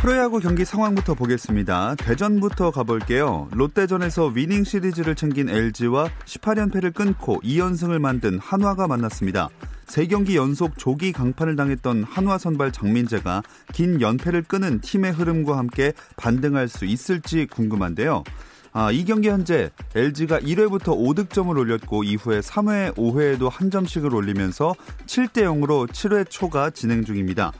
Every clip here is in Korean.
프로야구 경기 상황부터 보겠습니다. 대전부터 가볼게요. 롯데전에서 위닝 시리즈를 챙긴 LG와 18연패를 끊고 2연승을 만든 한화가 만났습니다. 3경기 연속 조기 강판을 당했던 한화 선발 장민재가 긴 연패를 끄는 팀의 흐름과 함께 반등할 수 있을지 궁금한데요. 아, 이 경기 현재 LG가 1회부터 5득점을 올렸고 이후에 3회, 5회에도 한 점씩을 올리면서 7대 0으로 7회 초가 진행 중입니다.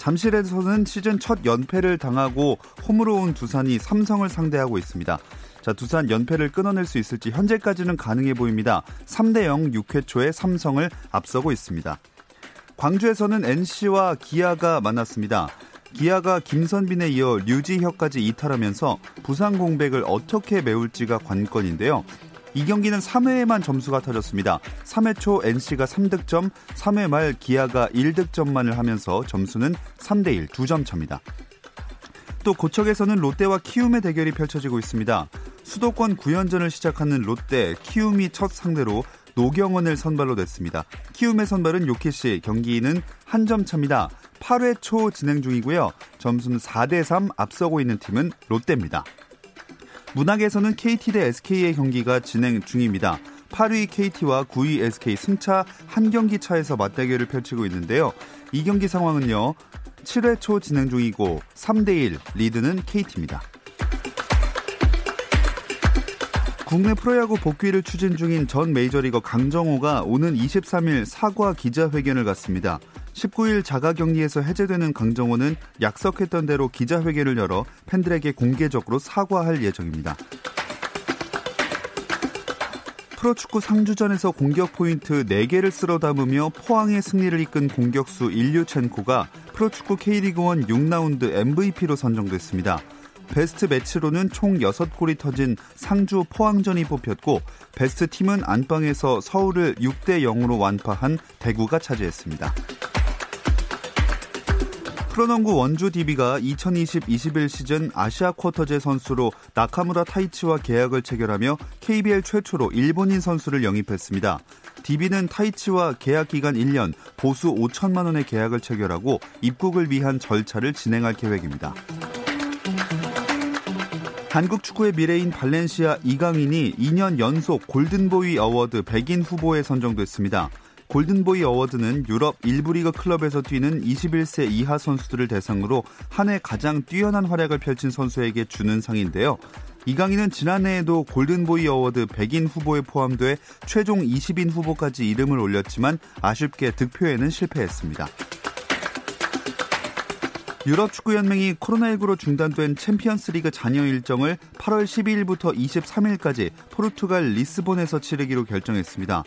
잠실에서는 시즌 첫 연패를 당하고 홈으로 온 두산이 삼성을 상대하고 있습니다. 자, 두산 연패를 끊어낼 수 있을지 현재까지는 가능해 보입니다. 3대 0 6회 초에 삼성을 앞서고 있습니다. 광주에서는 NC와 기아가 만났습니다. 기아가 김선빈에 이어 류지혁까지 이탈하면서 부상 공백을 어떻게 메울지가 관건인데요. 이 경기는 3회에만 점수가 터졌습니다. 3회 초 NC가 3득점, 3회 말 기아가 1득점만을 하면서 점수는 3대1 2점 차입니다. 또 고척에서는 롯데와 키움의 대결이 펼쳐지고 있습니다. 수도권 9연전을 시작하는 롯데, 키움이 첫 상대로 노경원을 선발로 냈습니다. 키움의 선발은 요키시, 경기는 한 점 차입니다. 8회 초 진행 중이고요. 점수는 4대 3 앞서고 있는 팀은 롯데입니다. 문학에서는 KT 대 SK의 경기가 진행 중입니다. 8위 KT와 9위 SK 승차 한 경기 차에서 맞대결을 펼치고 있는데요. 이 경기 상황은요. 7회 초 진행 중이고 3대1 리드는 KT입니다. 국내 프로야구 복귀를 추진 중인 전 메이저리거 강정호가 오는 23일 사과 기자회견을 갖습니다. 19일 자가격리에서 해제되는 강정호는 약속했던 대로 기자회견을 열어 팬들에게 공개적으로 사과할 예정입니다. 프로축구 상주전에서 공격 포인트 4개를 쓸어 담으며 포항의 승리를 이끈 공격수 일류첸코가 프로축구 K리그1 6라운드 MVP로 선정됐습니다. 베스트 매치로는 총 6골이 터진 상주 포항전이 뽑혔고 베스트 팀은 안방에서 서울을 6대 0으로 완파한 대구가 차지했습니다. 프로농구 원주 DB가 2020-21 시즌 아시아 쿼터제 선수로 나카무라 타이치와 계약을 체결하며 KBL 최초로 일본인 선수를 영입했습니다. DB는 타이치와 계약 기간 1년, 보수 5천만 원의 계약을 체결하고 입국을 위한 절차를 진행할 계획입니다. 한국 축구의 미래인 발렌시아 이강인이 2년 연속 골든보이 어워드 100인 후보에 선정됐습니다. 골든보이 어워드는 유럽 일부 리그 클럽에서 뛰는 21세 이하 선수들을 대상으로 한 해 가장 뛰어난 활약을 펼친 선수에게 주는 상인데요. 이강인은 지난해에도 골든보이 어워드 100인 후보에 포함돼 최종 20인 후보까지 이름을 올렸지만 아쉽게 득표에는 실패했습니다. 유럽 축구 연맹이 코로나19로 중단된 챔피언스 리그 잔여 일정을 8월 12일부터 23일까지 포르투갈 리스본에서 치르기로 결정했습니다.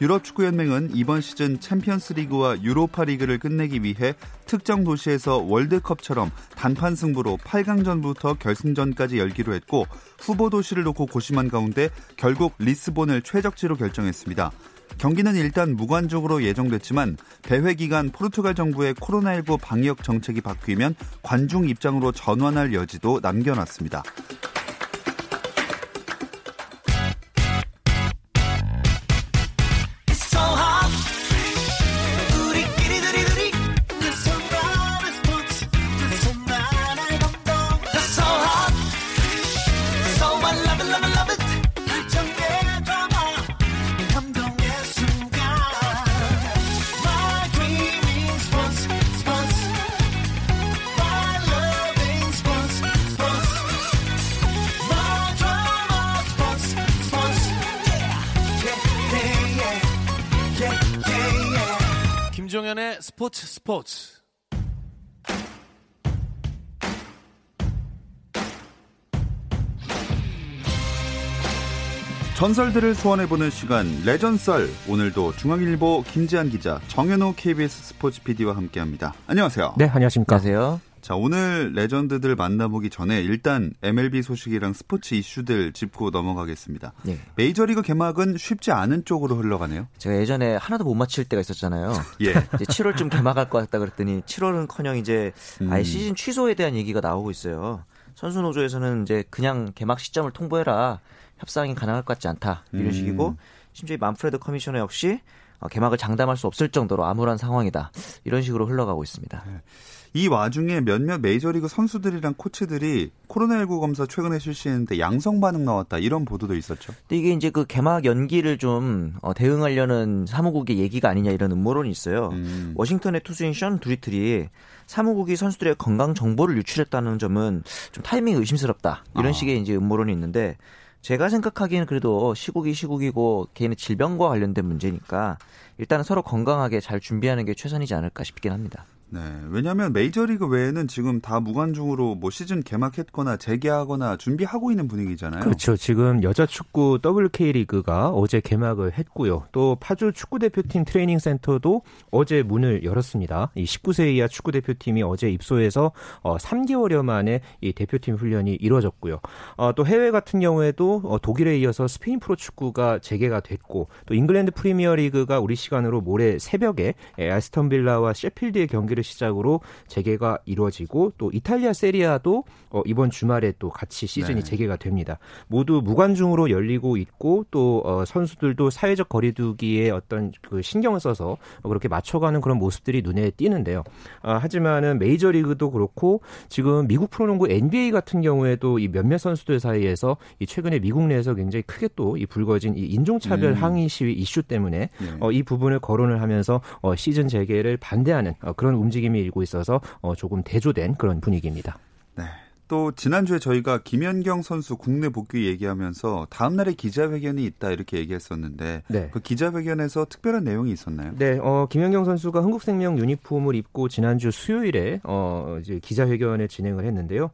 유럽 축구 연맹은 이번 시즌 챔피언스 리그와 유로파 리그를 끝내기 위해 특정 도시에서 월드컵처럼 단판 승부로 8강전부터 결승전까지 열기로 했고 후보 도시를 놓고 고심한 가운데 결국 리스본을 최적지로 결정했습니다. 경기는 일단 무관중으로 예정됐지만 대회 기간 포르투갈 정부의 코로나19 방역 정책이 바뀌면 관중 입장으로 전환할 여지도 남겨놨습니다. 스포츠 스포츠. 전설들을 소환해보는 시간 레전썰 오늘도 중앙일보 김지한 기자 정현호 KBS 스포츠 PD와 함께합니다. 안녕하세요. 네, 안녕하십니까. 안녕하세요. 자 오늘 레전드들 만나보기 전에 일단 MLB 소식이랑 스포츠 이슈들 짚고 넘어가겠습니다. 네. 메이저리그 개막은 쉽지 않은 쪽으로 흘러가네요. 제가 예전에 하나도 못 맞힐 때가 있었잖아요. 예. 이제 7월쯤 개막할 것 같다 그랬더니 7월은커녕 이제 아예 음. 시즌 취소에 대한 얘기가 나오고 있어요. 선수 노조에서는 이제 그냥 개막 시점을 통보해라. 협상이 가능할 것 같지 않다 이런 음. 식이고 심지어 만프레드 커미셔너 역시 어, 개막을 장담할 수 없을 정도로 암울한 상황이다 이런 식으로 흘러가고 있습니다. 네. 이 와중에 몇몇 메이저리그 선수들이랑 코치들이 코로나19 검사 최근에 실시했는데 양성 반응 나왔다 이런 보도도 있었죠. 근데 이게 이제 그 개막 연기를 좀 어, 대응하려는 사무국의 얘기가 아니냐 이런 음모론이 있어요. 음. 워싱턴의 투수인 션 두리틀이 사무국이 선수들의 건강 정보를 유출했다는 점은 좀 타이밍이 의심스럽다 이런 아. 식의 이제 음모론이 있는데 제가 생각하기에는 그래도 시국이 시국이고 개인의 질병과 관련된 문제니까 일단은 서로 건강하게 잘 준비하는 게 최선이지 않을까 싶긴 합니다. 네. 왜냐하면 메이저리그 외에는 지금 다 무관중으로 뭐 시즌 개막했거나 재개하거나 준비하고 있는 분위기잖아요. 그렇죠. 지금 여자 축구 WK 리그가 어제 개막을 했고요. 또 파주 축구 대표팀 트레이닝 센터도 어제 문을 열었습니다. 이 19세 이하 축구 대표팀이 어제 입소해서 어 3개월여 만에 이 대표팀 훈련이 이루어졌고요. 어, 또 해외 같은 경우에도 어, 독일에 이어서 스페인 프로 축구가 재개가 됐고 또 잉글랜드 프리미어 리그가 우리 시간으로 모레 새벽에 아스턴 빌라와 셰필드의 경기를 경기를 시작으로 재개가 이루어지고 또 이탈리아 세리에 A도 어, 이번 주말에 또 같이 시즌이 네. 재개가 됩니다. 모두 무관중으로 열리고 있고 또 어, 선수들도 사회적 거리두기에 어떤 그 신경을 써서 그렇게 맞춰가는 그런 모습들이 눈에 띄는데요. 아, 하지만은 메이저리그도 그렇고 지금 미국 프로농구 NBA 같은 경우에도 이 몇몇 선수들 사이에서 이 최근에 미국 내에서 굉장히 크게 또 이 불거진 이 인종차별 음. 항의 시위 이슈 때문에 네. 어, 이 부분을 거론을 하면서 어, 시즌 재개를 반대하는 어, 그런 움직임이 일고 있어서 어, 조금 대조된 그런 분위기입니다. 네. 또 지난주에 저희가 김연경 선수 국내 복귀 얘기하면서 다음 날에 기자회견이 있다 이렇게 얘기했었는데 네. 그 기자회견에서 특별한 내용이 있었나요? 네, 어, 김연경 선수가 한국생명 유니폼을 입고 지난주 수요일에 어, 이제 기자회견을 진행을 했는데요.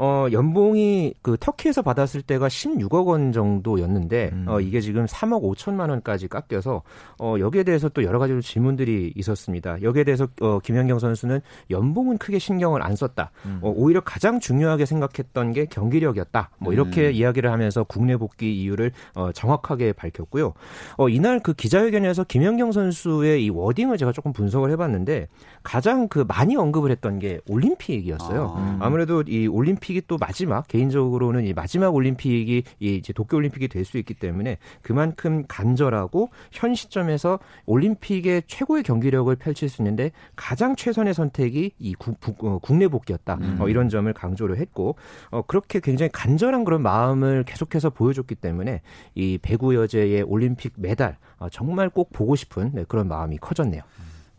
어, 연봉이 그 터키에서 받았을 때가 16억 원 정도였는데 음. 어, 이게 지금 3억 5천만 원까지 깎여서 어, 여기에 대해서 또 여러 가지 질문들이 있었습니다. 여기에 대해서 어, 김연경 선수는 연봉은 크게 신경을 안 썼다. 음. 어, 오히려 가장 중요하게 생각했던 게 경기력이었다. 뭐 이렇게 음. 이야기를 하면서 국내 복귀 이유를 어, 정확하게 밝혔고요. 어, 이날 그 기자회견에서 김연경 선수의 이 워딩을 제가 조금 분석을 해봤는데 가장 그 많이 언급을 했던 게 올림픽이었어요. 아. 아무래도 이 올림픽 올림픽이 또 마지막 개인적으로는 이 마지막 올림픽이 이 이제 도쿄 올림픽이 될 수 있기 때문에 그만큼 간절하고 현 시점에서 올림픽의 최고의 경기력을 펼칠 수 있는데 가장 최선의 선택이 이 구, 어, 국내 복귀였다. 음. 어, 이런 점을 강조를 했고 어, 그렇게 굉장히 간절한 그런 마음을 계속해서 보여줬기 때문에 이 배구 여제의 올림픽 메달 어, 정말 꼭 보고 싶은 네, 그런 마음이 커졌네요.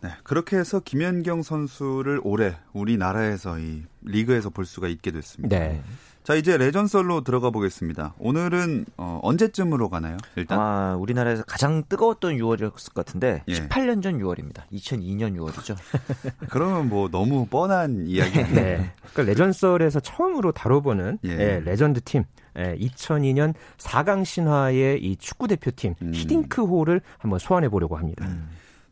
네, 그렇게 해서 김연경 선수를 올해 우리나라에서 이 리그에서 볼 수가 있게 됐습니다. 네. 자, 이제 레전설로 들어가 보겠습니다. 오늘은 어, 언제쯤으로 가나요? 일단 아, 우리나라에서 가장 뜨거웠던 6월이었을 것 같은데 예. 18년 전 6월입니다. 2002년 6월이죠. 그러면 뭐 너무 뻔한 이야기네요. 네. 그러니까 레전설에서 처음으로 다뤄보는 예. 예, 레전드 팀. 예, 2002년 4강 신화의 이 축구 대표팀 음. 히딩크호를 한번 소환해 보려고 합니다. 음.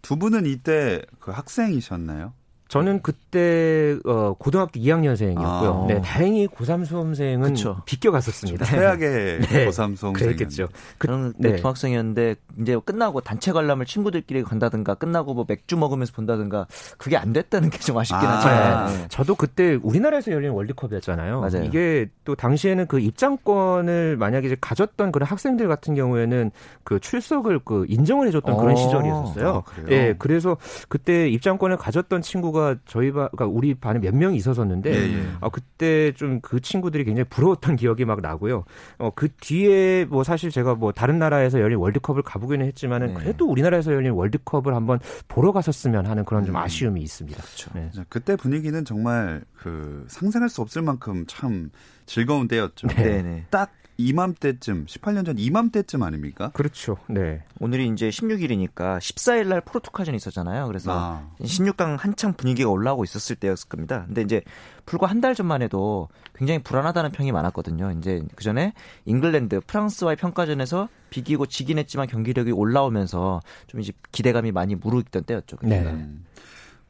두 분은 이때 그 학생이셨나요? 저는 그때 어 고등학교 2학년생이었고요. 아. 네, 다행히 고3 수험생은 그쵸. 비껴갔었습니다. 최악의 네. 고3 수험생. 그랬겠죠. 그, 저는 네. 중학생이었는데 이제 끝나고 단체 관람을 친구들끼리 간다든가 끝나고 뭐 맥주 먹으면서 본다든가 그게 안 됐다는 게 좀 아쉽긴 아. 하죠. 네. 저도 그때 우리나라에서 열린 월드컵이었잖아요. 맞아요. 이게 또 당시에는 그 입장권을 만약에 이제 가졌던 그런 학생들 같은 경우에는 그 출석을 그 인정을 해줬던 그런 어. 시절이었어요. 아, 예, 네, 그래서 그때 입장권을 가졌던 친구가 친구가 저희 반, 그러니까 우리 반에 몇 명이 있었었는데, 예, 예. 아, 그때 좀 그 친구들이 굉장히 부러웠던 기억이 막 나고요. 어, 그 뒤에 뭐 사실 제가 뭐 다른 나라에서 열린 월드컵을 가보기는 했지만은 네. 그래도 우리나라에서 열린 월드컵을 한번 보러 갔었으면 하는 그런 좀 음. 아쉬움이 있습니다. 그렇죠. 네. 그때 분위기는 정말 그 상상할 수 없을 만큼 참 즐거운 때였죠. 네. 딱 이맘때쯤 18년 전 이맘때쯤 아닙니까? 그렇죠. 네. 오늘이 이제 16일이니까 14일 날 포르투갈전이 있었잖아요. 그래서 아. 16강 한창 분위기가 올라오고 있었을 때였을 겁니다. 근데 이제 불과 한 달 전만 해도 굉장히 불안하다는 평이 많았거든요. 이제 그 전에 잉글랜드, 프랑스와의 평가전에서 비기고 지긴 했지만 경기력이 올라오면서 좀 이제 기대감이 많이 무르익던 때였죠. 네.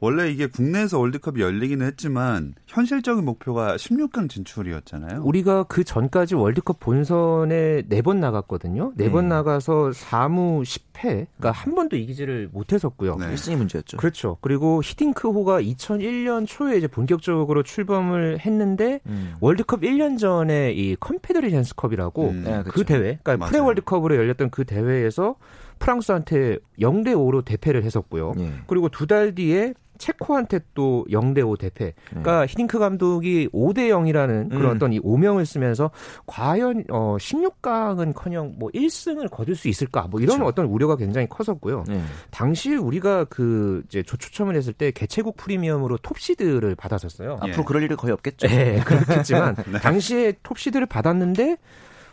음. 원래 이게 국내에서 월드컵이 열리기는 했지만 현실적인 목표가 16강 진출이었잖아요. 우리가 그 전까지 월드컵 본선에 네 번 나갔거든요. 네번 네. 나가서 4무 10패, 그러니까 한 번도 이기지를 못했었고요. 네. 1승이 문제였죠. 그렇죠. 그리고 히딩크호가 2001년 초에 이제 본격적으로 출범을 했는데 음. 월드컵 1년 전에 이 컨페더레이션스컵이라고 음. 네, 그렇죠. 그 대회, 그러니까 프레 월드컵으로 열렸던 그 대회에서 프랑스한테 0대 5로 대패를 했었고요. 예. 그리고 두 달 뒤에 체코한테 또 0대 5 대패. 그러니까 네. 히딩크 감독이 5대 0이라는 그런 음. 어떤 이 오명을 쓰면서 과연 어 16강은커녕 뭐 1승을 거둘 수 있을까? 뭐 이런 그렇죠. 어떤 우려가 굉장히 컸었고요. 네. 당시 우리가 그 이제 조추첨을 했을 때 개최국 프리미엄으로 톱시드를 받았었어요. 앞으로 예. 그럴 일이 거의 없겠죠. 네, 그렇겠지만 네. 당시에 톱시드를 받았는데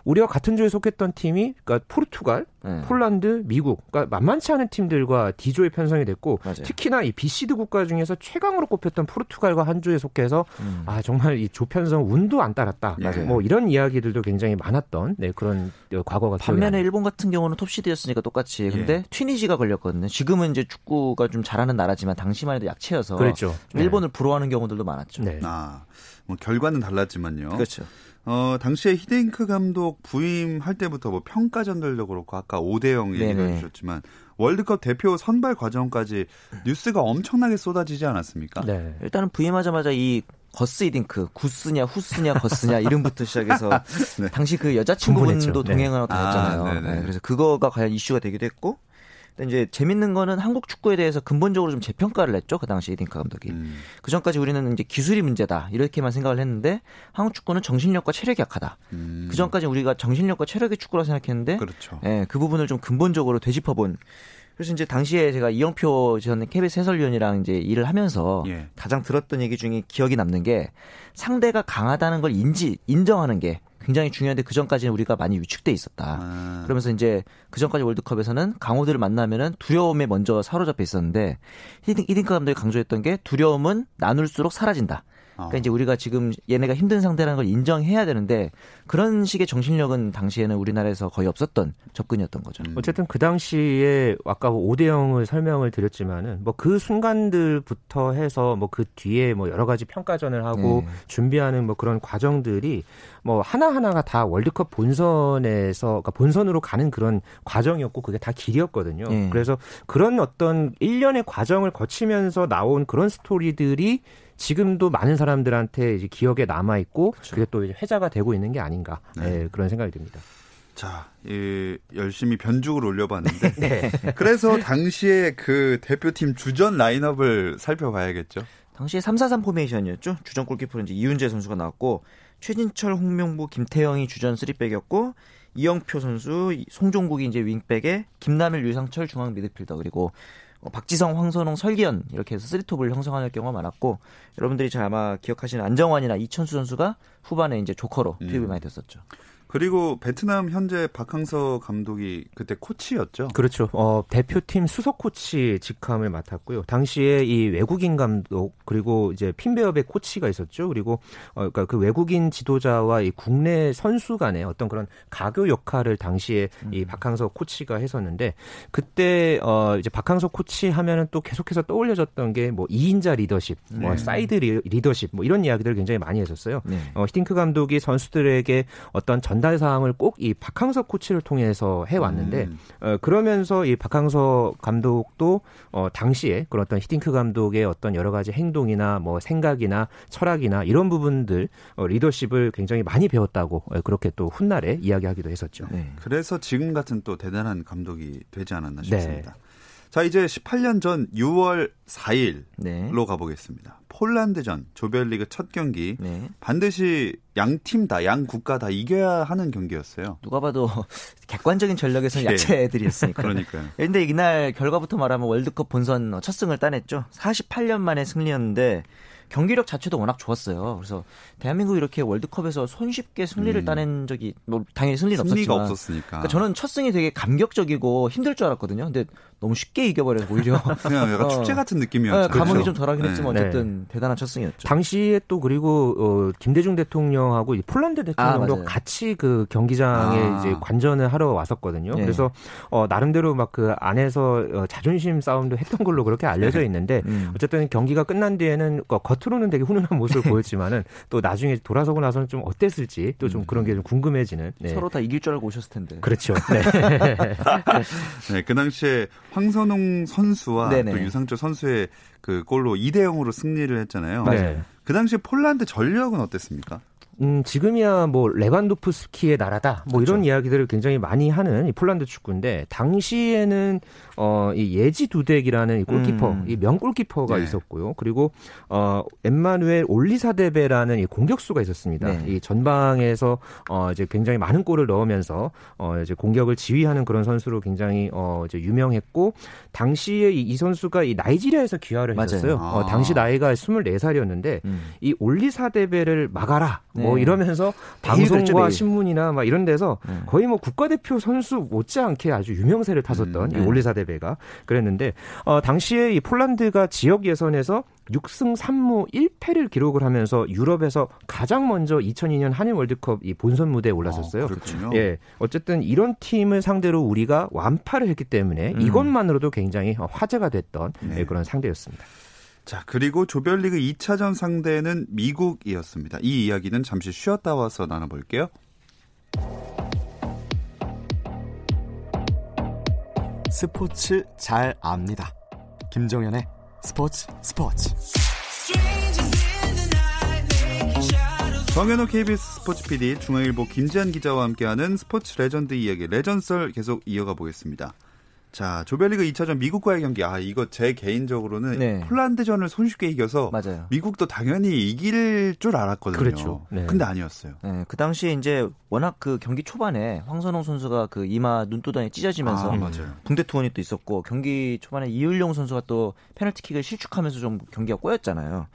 우리와 같은 조에 속했던 팀이 그러니까 포르투갈, 네. 폴란드, 미국, 그러니까 만만치 않은 팀들과 D조에 편성이 됐고 맞아요. 특히나 이 B시드 국가 중에서 최강으로 꼽혔던 포르투갈과 한 조에 속해서 음. 아 정말 이 조 편성 운도 안 따랐다. 맞아요. 뭐 이런 이야기들도 굉장히 많았던 네, 그런 과거가 반면에 일본 같은 경우는 톱시드였으니까 똑같이 근데 예. 튀니지가 걸렸거든요. 지금은 이제 축구가 좀 잘하는 나라지만 당시만 해도 약체여서 그렇죠. 일본을 네. 부러워하는 경우들도 많았죠. 네. 아, 뭐 결과는 달랐지만요. 그렇죠. 어, 당시에 히딩크 감독 부임할 때부터 뭐 평가전들도 그렇고 아까 5대 0 얘기를 해주셨지만 월드컵 대표 선발 과정까지 뉴스가 엄청나게 쏟아지지 않았습니까? 네. 일단은 부임하자마자 이 거스 이딩크, 구스냐, 후스냐, 거스냐 이름부터 시작해서 네. 당시 그 여자친구분도 네. 동행을 하고 다녔잖아요. 아, 네, 그래서 그거가 과연 이슈가 되기도 했고 근데 이제 재밌는 거는 한국 축구에 대해서 근본적으로 좀 재평가를 했죠. 그 당시 이딩카 감독이. 음. 그 전까지 우리는 이제 기술이 문제다. 이렇게만 생각을 했는데 한국 축구는 정신력과 체력이 약하다. 음. 그 전까지 우리가 정신력과 체력의 축구라 생각했는데 그렇죠. 예, 그 부분을 좀 근본적으로 되짚어 본 그래서 이제 당시에 제가 이영표 전 KBS 해설위원이랑 이제 일을 하면서 예. 가장 들었던 얘기 중에 기억이 남는 게 상대가 강하다는 걸 인지 인정하는 게 굉장히 중요한데 그 전까지는 우리가 많이 위축돼 있었다. 아. 그러면서 이제 그 전까지 월드컵에서는 강호들을 만나면은 두려움에 먼저 사로잡혀 있었는데 히딩, 히딩크 감독이 강조했던 게 두려움은 나눌수록 사라진다. 그러니까 어. 이제 우리가 지금 얘네가 힘든 상대라는 걸 인정해야 되는데 그런 식의 정신력은 당시에는 우리나라에서 거의 없었던 접근이었던 거죠. 음. 어쨌든 그 당시에 아까 5대 뭐 0을 설명을 드렸지만은 뭐 그 순간들부터 해서 뭐 그 뒤에 뭐 여러 가지 평가전을 하고 네. 준비하는 뭐 그런 과정들이 뭐 하나하나가 다 월드컵 본선에서 그러니까 본선으로 가는 그런 과정이었고 그게 다 길이었거든요. 네. 그래서 그런 어떤 일련의 과정을 거치면서 나온 그런 스토리들이 지금도 많은 사람들한테 이제 기억에 남아 있고 그렇죠. 그게 또 이제 회자가 되고 있는 게 아닌가 네. 네, 그런 생각이 듭니다. 자, 예, 열심히 변죽을 울려봤는데 네. 그래서 당시에 그 대표팀 주전 라인업을 살펴봐야겠죠. 당시에 3-4-3 포메이션이었죠. 주전 골키퍼는 이제 이운재 선수가 나왔고 최진철, 홍명보, 김태영이 주전 3백이었고 이영표 선수, 송종국이 이제 윙백에 김남일, 유상철 중앙 미드필더 그리고 어, 박지성, 황선홍, 설기현 이렇게 해서 쓰리톱을 형성하는 경우가 많았고 여러분들이 잘 아마 기억하시는 안정환이나 이천수 선수가 후반에 이제 조커로 투입이 음. 많이 됐었죠. 그리고 베트남 현재 박항서 감독이 그때 코치였죠. 그렇죠. 어, 대표팀 수석 코치 직함을 맡았고요. 당시에 이 외국인 감독 그리고 이제 핌 베어벡 코치가 있었죠. 그리고 어, 그러니까 그 외국인 지도자와 이 국내 선수 간의 어떤 그런 가교 역할을 당시에 이 음. 박항서 코치가 했었는데 그때 어, 이제 박항서 코치 하면은 또 계속해서 떠올려졌던 게 뭐 2인자 리더십, 뭐 네. 사이드 리더십 뭐 이런 이야기들을 굉장히 많이 했었어요. 네. 어, 히딩크 감독이 선수들에게 어떤 전달 전달 사항을 꼭 이 박항서 코치를 통해서 해왔는데 음. 어, 그러면서 이 박항서 감독도 어, 당시에 그런 어떤 히딩크 감독의 어떤 여러 가지 행동이나 뭐 생각이나 철학이나 이런 부분들 어, 리더십을 굉장히 많이 배웠다고 어, 그렇게 또 훗날에 이야기하기도 했었죠. 네. 그래서 지금 같은 또 대단한 감독이 되지 않았나 싶습니다. 네. 자, 이제 18년 전 6월 4일로 네. 가보겠습니다. 폴란드전 조별리그 첫 경기 네. 반드시 양 팀 다, 양 국가 다 이겨야 하는 경기였어요. 누가 봐도 객관적인 전력에서는 예. 야채들이었으니까. 그러니까요. 근데 이날 결과부터 말하면 월드컵 본선 첫 승을 따냈죠. 48년 만에 승리였는데 경기력 자체도 워낙 좋았어요. 그래서 대한민국 이렇게 월드컵에서 손쉽게 승리를 음. 따낸 적이 뭐 당연히 승리는 승리가 없었지만 없었으니까. 그러니까 저는 첫 승이 되게 감격적이고 힘들 줄 알았거든요. 근데 너무 쉽게 이겨버려서 오히려 그냥 약간 어, 축제 같은 느낌이었죠. 네, 감흥이 그렇죠. 좀 덜하긴 했지만 네. 어쨌든 네. 대단한 첫 승이었죠. 당시에 또 그리고 어, 김대중 대통령하고 폴란드 대통령도 아, 같이 그 경기장에 아. 이제 관전을 하러 왔었거든요. 네. 그래서 어, 나름대로 막 그 안에서 어, 자존심 싸움도 했던 걸로 그렇게 알려져 네. 있는데 음. 어쨌든 경기가 끝난 뒤에는 어, 겉으로는 되게 훈훈한 모습을 네. 보였지만은 또 나중에 돌아서고 나서는 좀 어땠을지 또좀 음. 그런 게 좀 궁금해지는. 서로 다 이길 줄 알고 오셨을 텐데. 그렇죠. 네. 네, 그 당시에 황선홍 선수와 네네. 또 유상철 선수의 그 골로 2대 0으로 승리를 했잖아요. 맞아요. 그 당시 폴란드 전력은 어땠습니까? 음, 지금이야 뭐 레반도프스키의 나라다. 뭐 그렇죠. 이런 이야기들을 굉장히 많이 하는 이 폴란드 축구인데 당시에는 어, 이 예지 두덱이라는 이 골키퍼, 음. 이명 골키퍼가 네. 있었고요. 그리고 어, 엠마누엘 올리사데베라는 이 공격수가 있었습니다. 네. 이 전방에서 어, 이제 굉장히 많은 골을 넣으면서 어, 이제 공격을 지휘하는 그런 선수로 굉장히 어, 이제 유명했고 당시에 이, 이 선수가 이 나이지리아에서 귀화를 했었어요. 아. 어, 당시 나이가 24살이었는데 음. 이 올리사데베를 막아라. 뭐 네. 뭐 이러면서 방송과 신문이나 막 이런 데서 네. 거의 뭐 국가대표 선수 못지않게 아주 유명세를 탔었던 음, 이 네. 올리사데베가 그랬는데 어, 당시에 이 폴란드가 지역 예선에서 6승 3무 1패를 기록을 하면서 유럽에서 가장 먼저 2002년 한일 월드컵 이 본선 무대에 올랐었어요. 어, 예. 어쨌든 이런 팀을 상대로 우리가 완파를 했기 때문에 음. 이것만으로도 굉장히 화제가 됐던 네. 예, 그런 상대였습니다. 자, 그리고 조별리그 2차전 상대는 미국이었습니다. 이 이야기는 잠시 쉬었다 와서 나눠볼게요. 스포츠 잘 압니다. 김정현의 스포츠 스포츠. 정현호 KBS 스포츠 PD, 중앙일보 김지한 기자와 함께하는 스포츠 레전드 이야기 레전썰 계속 이어가 보겠습니다. 자, 조별리그 2차전 미국과의 경기. 아, 이거 제 개인적으로는 네. 폴란드전을 손쉽게 이겨서 맞아요. 미국도 당연히 이길 줄 알았거든요. 그렇죠. 네. 근데 아니었어요. 네, 그 당시에 이제 워낙 그 경기 초반에 황선홍 선수가 그 이마 눈두덩이 찢어지면서 아, 붕대 투혼이 또 있었고 경기 초반에 이을용 선수가 또 페널티킥을 실축하면서 좀 경기가 꼬였잖아요.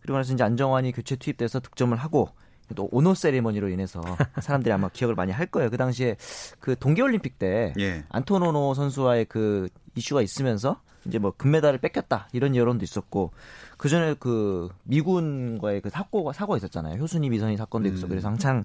그리고 나서 이제 안정환이 교체 투입돼서 득점을 하고 또 오노 세리머니로 인해서 사람들이 아마 기억을 많이 할 거예요. 그 당시에 그 동계올림픽 때 예. 안토노노 선수와의 그 이슈가 있으면서 이제 뭐 금메달을 뺏겼다 이런 여론도 있었고 그 전에 그 미군과의 그 사고가 사고가 있었잖아요. 효순이 미선이 사건도 있었고 음. 그래서 한창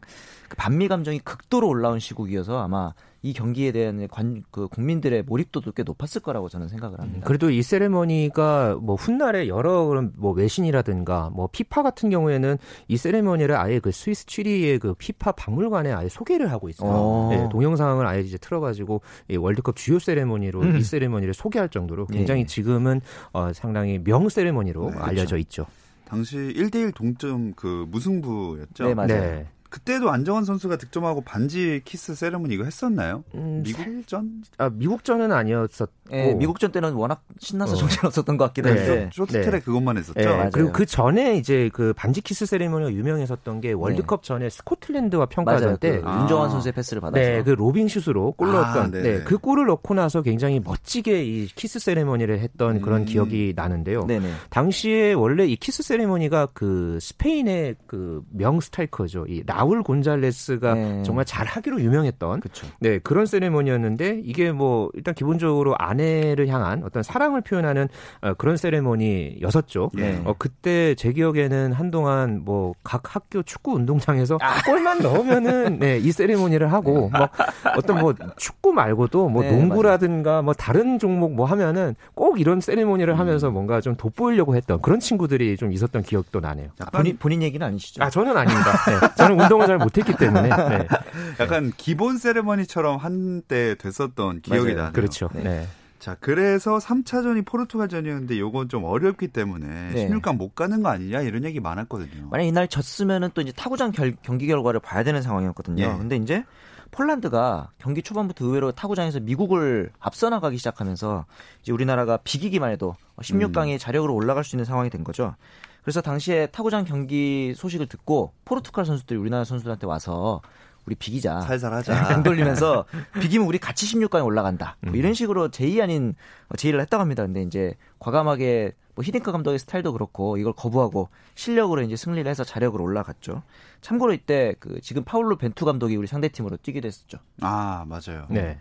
그 반미 감정이 극도로 올라온 시국이어서 아마 이 경기에 대한 관, 그 국민들의 몰입도도 꽤 높았을 거라고 저는 생각을 합니다. 그래도 이 세레머니가 뭐 훗날에 여러 그런 뭐 외신이라든가 뭐 피파 같은 경우에는 이 세레머니를 아예 그 스위스 취리히의 그 피파 박물관에 아예 소개를 하고 있어요. 어. 네, 동영상을 아예 이제 틀어가지고 이 월드컵 주요 세레머니로 음. 이 세레머니 를 소개할 정도로 굉장히 예. 지금은 어, 상당히 명 세레머니로 네, 알려져 그렇죠. 있죠. 당시 1대1 동점 그 무승부였죠. 네, 맞아요. 네. 그때도 안정환 선수가 득점하고 반지 키스 세레머니 이거 했었나요? 음, 미국전? 아 미국전은 아니었었고 네, 미국전 때는 워낙 신나서 어. 정신없었던 것 같기도 한데 네. 쇼트트랙 네. 그것만 했었죠. 네, 그리고 그 전에 이제 그 반지 키스 세레머니가 유명했었던 게 월드컵 네. 전에 스코틀랜드와 평가전 때그 윤정환 선수의 패스를 받아서 네, 그 로빙 슛으로 골 아, 넣었던 네. 네, 그 골을 넣고 나서 굉장히 멋지게 이 키스 세레머니를 했던 음. 그런 기억이 나는데요. 네네. 당시에 원래 이 키스 세레머니가 그 스페인의 그 명 스트라이커죠. 이 라울 곤잘레스 선수가 네. 정말 잘 하기로 유명했던 그쵸. 네 그런 세레모니였는데 이게 뭐 일단 기본적으로 아내를 향한 어떤 사랑을 표현하는 어, 그런 세레모니였었죠. 네. 어 그때 제 기억에는 한동안 뭐 각 학교 축구 운동장에서 아. 골만 넣으면은 네, 이 세레모니를 하고 뭐 어떤 뭐 축구 말고도 뭐 네, 농구라든가 맞아요. 뭐 다른 종목 뭐 하면은 꼭 이런 세레모니를 음. 하면서 뭔가 좀 돋보이려고 했던 그런 친구들이 좀 있었던 기억도 나네요. 본인 본인 얘기는 아니시죠? 아 저는 아닙니다. 네, 저는 운동 을 잘 못했기 때문에. 네. 약간 기본 세레머니처럼 한때 됐었던 기억이 나네요. 그렇죠. 네. 네. 자, 그래서 3차전이 포르투갈전이었는데 요건 좀 어렵기 때문에 네. 16강 못 가는 거 아니냐 이런 얘기 많았거든요. 만약 이날 졌으면은 또 이제 타구장 결, 경기 결과를 봐야 되는 상황이었거든요. 네. 근데 이제 폴란드가 경기 초반부터 의외로 타구장에서 미국을 앞서 나가기 시작하면서 이제 우리나라가 비기기만 해도 16강에 음. 자력으로 올라갈 수 있는 상황이 된 거죠. 그래서 당시에 타구장 경기 소식을 듣고 포르투갈 선수들이 우리나라 선수들한테 와서 우리 비기자. 살살 하자. 등 돌리면서 비기면 우리 같이 16강에 올라간다. 뭐 음. 이런 식으로 제의 아닌 제의를 했다고 합니다. 근데 이제 과감하게 뭐 히딩크 감독의 스타일도 그렇고 이걸 거부하고 실력으로 이제 승리를 해서 자력으로 올라갔죠. 참고로 이때 그 지금 파울로 벤투 감독이 우리 상대팀으로 뛰기도 했었죠. 아 맞아요. 네.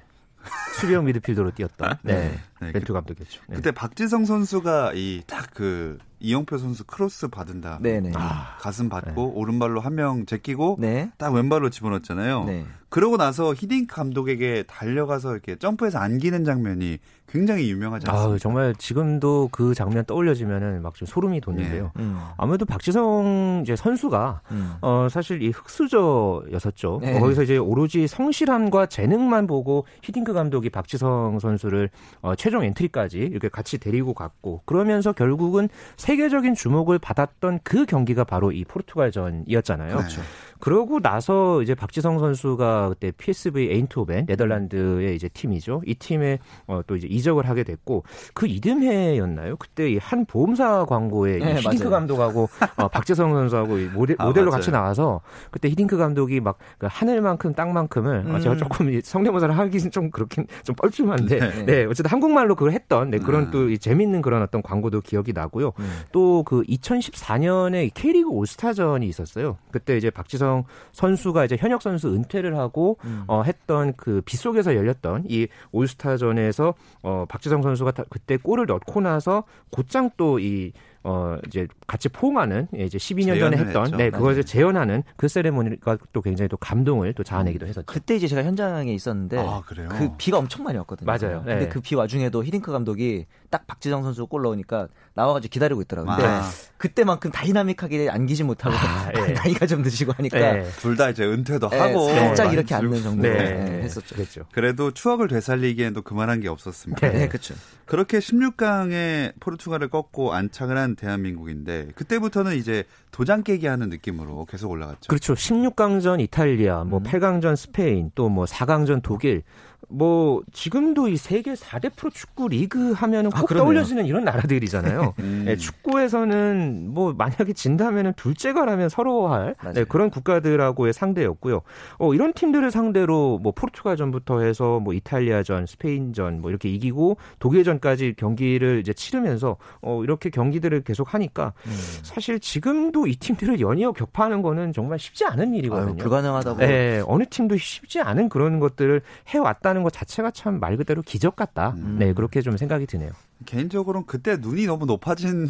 수비형 미드필더로 뛰었던 네. 네. 벤투 그- 감독이었죠. 네. 그때 박지성 선수가 이 딱그 이영표 선수 크로스 받은 다음에 네네. 아, 가슴 받고 오른발로 한 명 제끼고 네. 딱 왼발로 집어넣었잖아요. 네. 그러고 나서 히딩크 감독에게 달려가서 이렇게 점프해서 안기는 장면이 굉장히 유명하지 않습니까? 아 정말 지금도 그 장면 떠올려지면은 막 좀 소름이 돋는데요. 음. 아무래도 박지성 이제 선수가 음. 어 사실 이 흑수저였었죠. 네. 어, 거기서 이제 오로지 성실함과 재능만 보고 히딩크 감독이 박지성 선수를 어, 최종 엔트리까지 이렇게 같이 데리고 갔고 그러면서 결국은 세 계적인 주목을 받았던 그 경기가 바로 이 포르투갈전이었잖아요. 그렇죠. 그러고 나서 이제 박지성 선수가 그때 PSV 에인트호벤 네덜란드의 이제 팀이죠. 이 팀에 어, 또 이제 이적을 하게 됐고 그 이듬해였나요? 그때 이한 보험사 광고에 네, 히딩크 맞아요. 감독하고 어, 박지성 선수하고 이 모델, 아, 모델로 맞아요. 같이 나와서 그때 히딩크 감독이 막 그 하늘만큼 땅만큼을 어, 음. 제가 조금 이 성대모사를 하기는 좀 그렇긴 좀 뻘쭘한데 네. 네, 어쨌든 한국말로 그걸 했던 네, 그런 음. 또이 재밌는 그런 어떤 광고도 기억이 나고요. 음. 또그 2014년에 K리그 올스타전이 있었어요. 그때 이제 박지성 선수가 이제 현역 선수 은퇴를 하고 음. 어, 했던 그 빗속에서 열렸던 이 올스타전에서 어, 박지성 선수가 다- 그때 골을 넣고 나서 곧장 또이 어, 이제 같이 포옹하는 예, 이제 12년 전에 했던 했죠. 네, 그걸 맞아요. 이제 재현하는 그 세레모니가 또 굉장히 또 감동을 또 자아내기도 했었죠. 그때 이제 제가 현장에 있었는데 아 그래요? 그 비가 엄청 많이 왔거든요. 맞아요. 근데 네. 그비 와중에도 히딩크 감독이 딱 박지성 선수 골 넣으니까 나와가지고 기다리고 있더라고요. 근데 아, 그때만큼 다이나믹하게 안기지 못하고 아, 예. 나이가 좀 드시고 하니까 네. 둘다 이제 은퇴도 예, 하고 살짝 이렇게 앉는 즐- 정도로 네. 예, 했었죠. 그랬죠. 그래도 추억을 되살리기에는 또 그만한 게 없었습니다. 네. 네, 그렇죠. 그렇게 16강에 포르투갈을 꺾고 안착을 한 대한민국인데 그때부터는 이제 도장 깨기 하는 느낌으로 계속 올라갔죠. 그렇죠. 16강전 이탈리아, 뭐 음. 8강전 스페인, 또 뭐 4강전 독일. 뭐 지금도 이 세계 4대 프로 축구 리그 하면은 아, 꼭 그러네요. 떠올려지는 이런 나라들이잖아요. 음. 네, 축구에서는 뭐 만약에 진다면은 둘째가라면 서러워할. 네, 그런 국가들하고의 상대였고요. 어, 이런 팀들을 상대로 뭐 포르투갈전부터 해서 뭐 이탈리아전, 스페인전 뭐 이렇게 이기고 독일전까지 경기를 이제 치르면서 어, 이렇게 경기들을 계속 하니까 음. 사실 지금도 이 팀들을 연이어 격파하는 거는 정말 쉽지 않은 일이거든요. 아유, 불가능하다고. 네, 어느 팀도 쉽지 않은 그런 것들을 해왔다 는 것 자체가 참 말 그대로 기적 같다. 음. 네, 그렇게 좀 생각이 드네요. 개인적으로는 그때 눈이 너무 높아진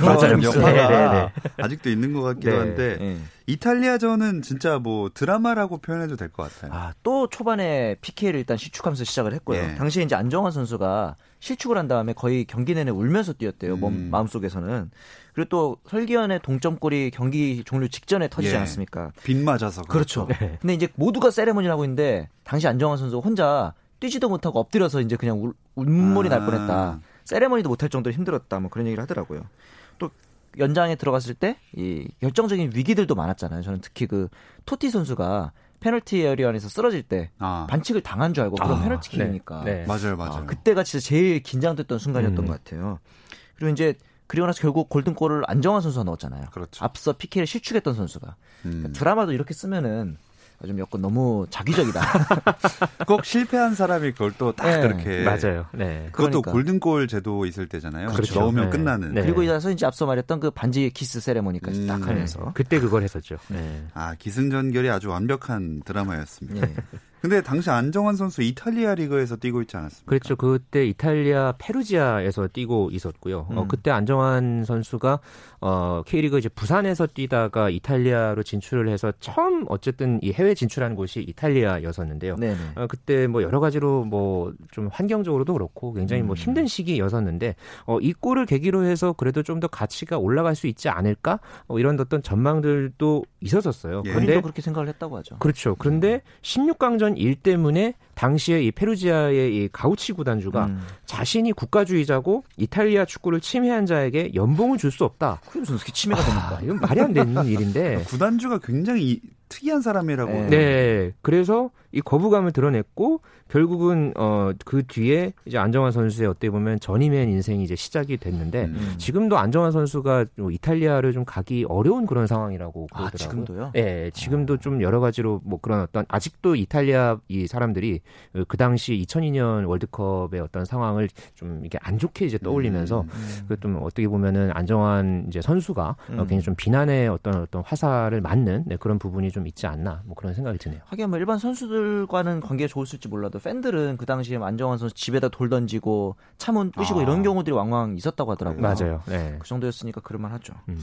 맞아요. 그런 네, 여파가 네, 아직도 있는 것 같기도 네. 한데 예. 이탈리아전은 진짜 뭐 드라마라고 표현해도 될 것 같아요. 아, 또 초반에 PK를 일단 실축하면서 시작을 했고요. 예. 당시에 이제 안정환 선수가 실축을 한 다음에 거의 경기 내내 울면서 뛰었대요. 몸 음. 마음속에서는. 그리고 또 설기현의 동점골이 경기 종료 직전에 터지지 예. 않았습니까? 빗 맞아서 그렇죠. 네. 근데 이제 모두가 세레머니를 하고 있는데 당시 안정환 선수가 혼자 뛰지도 못하고 엎드려서 이제 그냥 울, 눈물이 날 아. 뻔했다. 세레머니도 못할 정도로 힘들었다. 뭐 그런 얘기를 하더라고요. 또 연장에 들어갔을 때 이 결정적인 위기들도 많았잖아요. 저는 특히 그 토티 선수가 페널티 에리어에서 쓰러질 때 아, 반칙을 당한 줄 알고 그건 아, 페널티킥이니까. 네, 네. 맞아요, 맞아요. 아, 그때가 진짜 제일 긴장됐던 순간이었던 음. 것 같아요. 그리고 이제 그리고 나서 결국 골든골을 안정환 선수가 넣었잖아요. 그렇죠. 앞서 PK를 실축했던 선수가. 음. 드라마도 이렇게 쓰면은 좀 약간 너무 작위적이다. 꼭 실패한 사람이 그걸 또딱 네, 그렇게 맞아요. 네. 그것도 그러니까. 골든골 제도 있을 때잖아요. 그렇죠. 넣으면 네. 끝나는. 네. 그리고 나서 이제 앞서 말했던 그 반지 키스 세레모니까지 음. 딱 하면서. 그때 그걸 했었죠. 네. 아 기승전결이 아주 완벽한 드라마였습니다. 예. 근데 당시 안정환 선수 이탈리아 리그에서 뛰고 있지 않았습니까? 그렇죠. 그때 이탈리아 페루지아에서 뛰고 있었고요. 어, 음. 그때 안정환 선수가 어, K리그 이제 부산에서 뛰다가 이탈리아로 진출을 해서 처음 어쨌든 이 해외 진출한 곳이 이탈리아였었는데요. 네네. 어, 그때 뭐 여러 가지로 뭐 좀 환경적으로도 그렇고 굉장히 뭐 음. 힘든 시기였었는데 어, 이 골을 계기로 해서 그래도 좀 더 가치가 올라갈 수 있지 않을까 어, 이런 어떤 전망들도 있었었어요. 예. 그런데 그렇게 생각을 했다고 하죠. 그렇죠. 그런데 16강전 일 때문에 당시에 이 페루지아의 이 가우치 구단주가 음. 자신이 국가주의자고 이탈리아 축구를 침해한 자에게 연봉을 줄 수 없다. 그게 무슨 그렇게 침해가 됩니까? 아, 이건 말이 안 되는 일인데. 구단주가 굉장히 이- 특이한 사람이라고. 네. 네. 그래서 이 거부감을 드러냈고 결국은 어 그 뒤에 이제 안정환 선수의 어떻게 보면 전임의 인생이 이제 시작이 됐는데 음. 지금도 안정환 선수가 뭐 이탈리아를 좀 가기 어려운 그런 상황이라고 아, 그러더라고요. 지금도요? 예, 지금도 좀 여러 가지로 뭐 그런 어떤 아직도 이탈리아 이 사람들이 그 당시 2002년 월드컵의 어떤 상황을 좀 이게 안 좋게 이제 떠올리면서 음. 음. 그좀 어떻게 보면은 안정환 이제 선수가 음. 굉장히 좀 비난의 어떤 어떤 화살을 맞는 네, 그런 부분이 좀 있지 않나 뭐 그런 생각이 드네요. 하긴 뭐 일반 선수들 과는 관계가 좋았을지 몰라도 팬들은 그 당시에 안정환 선수 집에다 돌 던지고 차문 부시고 아. 이런 경우들이 왕왕 있었다고 하더라고요. 맞아요. 네. 그 정도였으니까 그럴만하죠. 음.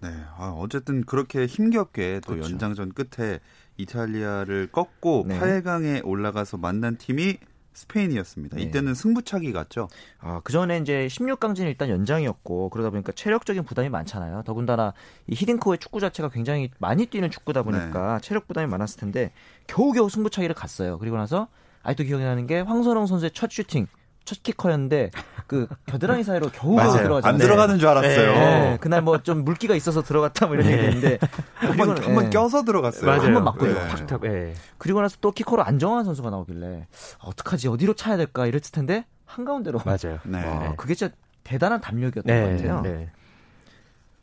네, 아, 어쨌든 그렇게 힘겹게 또 그렇죠. 연장전 끝에 이탈리아를 꺾고 네. 8강에 올라가서 만난 팀이 스페인이었습니다. 네. 이때는 승부차기 같죠. 아, 그 전에 이제 16강전이 일단 연장이었고 그러다 보니까 체력적인 부담이 많잖아요. 더군다나 이 히딩크의 축구 자체가 굉장히 많이 뛰는 축구다 보니까 네. 체력 부담이 많았을 텐데 겨우겨우 승부차기를 갔어요. 그리고 나서 아직도 기억이 나는 게 황선홍 선수의 첫 슈팅 첫 키커였는데 그 겨드랑이 사이로 겨우 들어가죠. 안 들어가는 줄 알았어요. 네, 그날 뭐 좀 물기가 있어서 들어갔다 뭐 이런 네. 얘기 했는데 한번 한번 네. 껴서 들어갔어요. 한번 맞고요. 탁탁. 네. 그리고 나서 또 키커로 안정환 선수가 나오길래 어떡하지 어디로 차야 될까 이랬을 텐데 한 가운데로. 맞아요. 네. 와, 그게 진짜 대단한 담력이었던 네. 것 같아요. 네.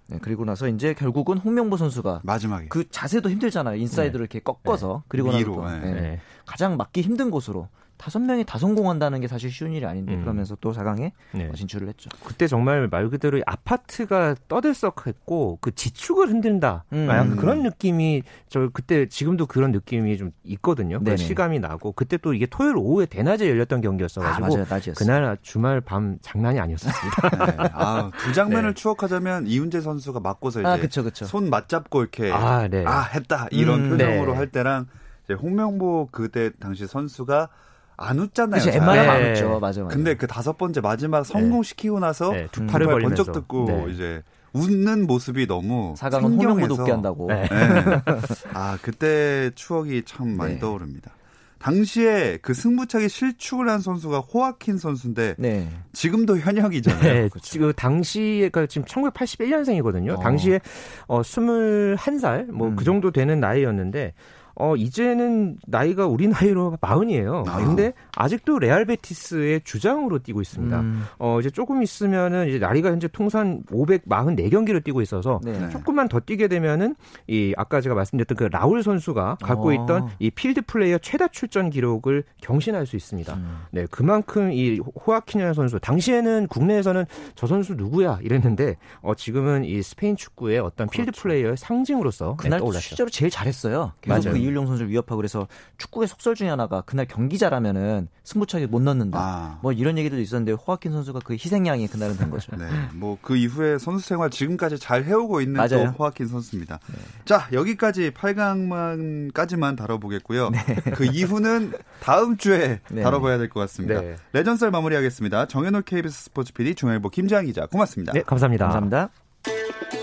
네, 그리고 나서 이제 결국은 홍명보 선수가 마지막에 그 자세도 힘들잖아요. 인사이드를 네. 이렇게 꺾어서 네. 그리고 나서 또, 네. 가장 막기 힘든 곳으로 다섯 명이 다 성공한다는 게 사실 쉬운 일이 아닌데 음. 그러면서 또 4강에 네. 진출을 했죠. 그때 정말 말 그대로 아파트가 떠들썩했고 그 지축을 흔든다. 음. 약간 그런 느낌이 저 그때 지금도 그런 느낌이 좀 있거든요. 그 실감이 나고 그때 또 이게 토요일 오후에 대낮에 열렸던 경기였어가지고 아, 맞아요. 그날 주말 밤 장난이 아니었습니다. 네. 아, 두 장면을 네. 추억하자면 이훈재 선수가 맞고서 아, 이제 아, 그쵸, 그쵸. 손 맞잡고 이렇게 아, 네. 아 했다 이런 음, 표정으로 네. 할 때랑 이제 홍명보 그때 당시 선수가 안 웃잖아요. 그치, 웬만하면 안 웃죠. 맞아, 맞아. 근데 그 다섯 번째 마지막 성공시키고 나서 네, 두 팔을 음, 번쩍 듣고 네. 이제 웃는 모습이 너무 사강은 호명보도 웃게 한다고. 네. 네. 아 그때 추억이 참 많이 네. 떠오릅니다. 당시에 그 승부차기 실축을 한 선수가 호아킨 선수인데 네. 지금도 현역이잖아요. 네, 그렇죠. 지금 당시에 그러니까 지금 1981년생이거든요. 어. 당시에 어 21살 뭐그 음. 정도 되는 나이였는데 어, 이제는 나이가 우리 나이로 마흔이에요. 아. 근데 아직도 레알 베티스의 주장으로 뛰고 있습니다. 음. 어, 이제 조금 있으면은 이제 나이가 현재 통산 544경기를 뛰고 있어서 네. 조금만 더 뛰게 되면은 이 아까 제가 말씀드렸던 그 라울 선수가 갖고 어. 있던 이 필드 플레이어 최다 출전 기록을 경신할 수 있습니다. 음. 네, 그만큼 이 호아킨 선수 당시에는 국내에서는 저 선수 누구야 이랬는데 어, 지금은 이 스페인 축구의 어떤 필드 그렇죠. 플레이어의 상징으로서 그날 네, 실제로 제일 잘했어요. 맞아요. 이영표 선수를 위협하고 그래서 축구의 속설 중에 하나가 그날 경기 잘하면은 승부차기 못 넣는다. 아. 뭐 이런 얘기도 있었는데 호아킨 선수가 그 희생양이 그날은 된 거죠. 네. 뭐 그 이후에 선수 생활 지금까지 잘 해오고 있는 맞아요. 또 호아킨 선수입니다. 네. 자, 여기까지 8강만까지만 다뤄보겠고요. 네. 그 이후는 다음 주에 네. 다뤄봐야 될 것 같습니다. 네. 레전설 마무리하겠습니다. 정현호 KBS 스포츠 PD 중앙일보 김지한 기자 고맙습니다. 네, 감사합니다. 감사합니다.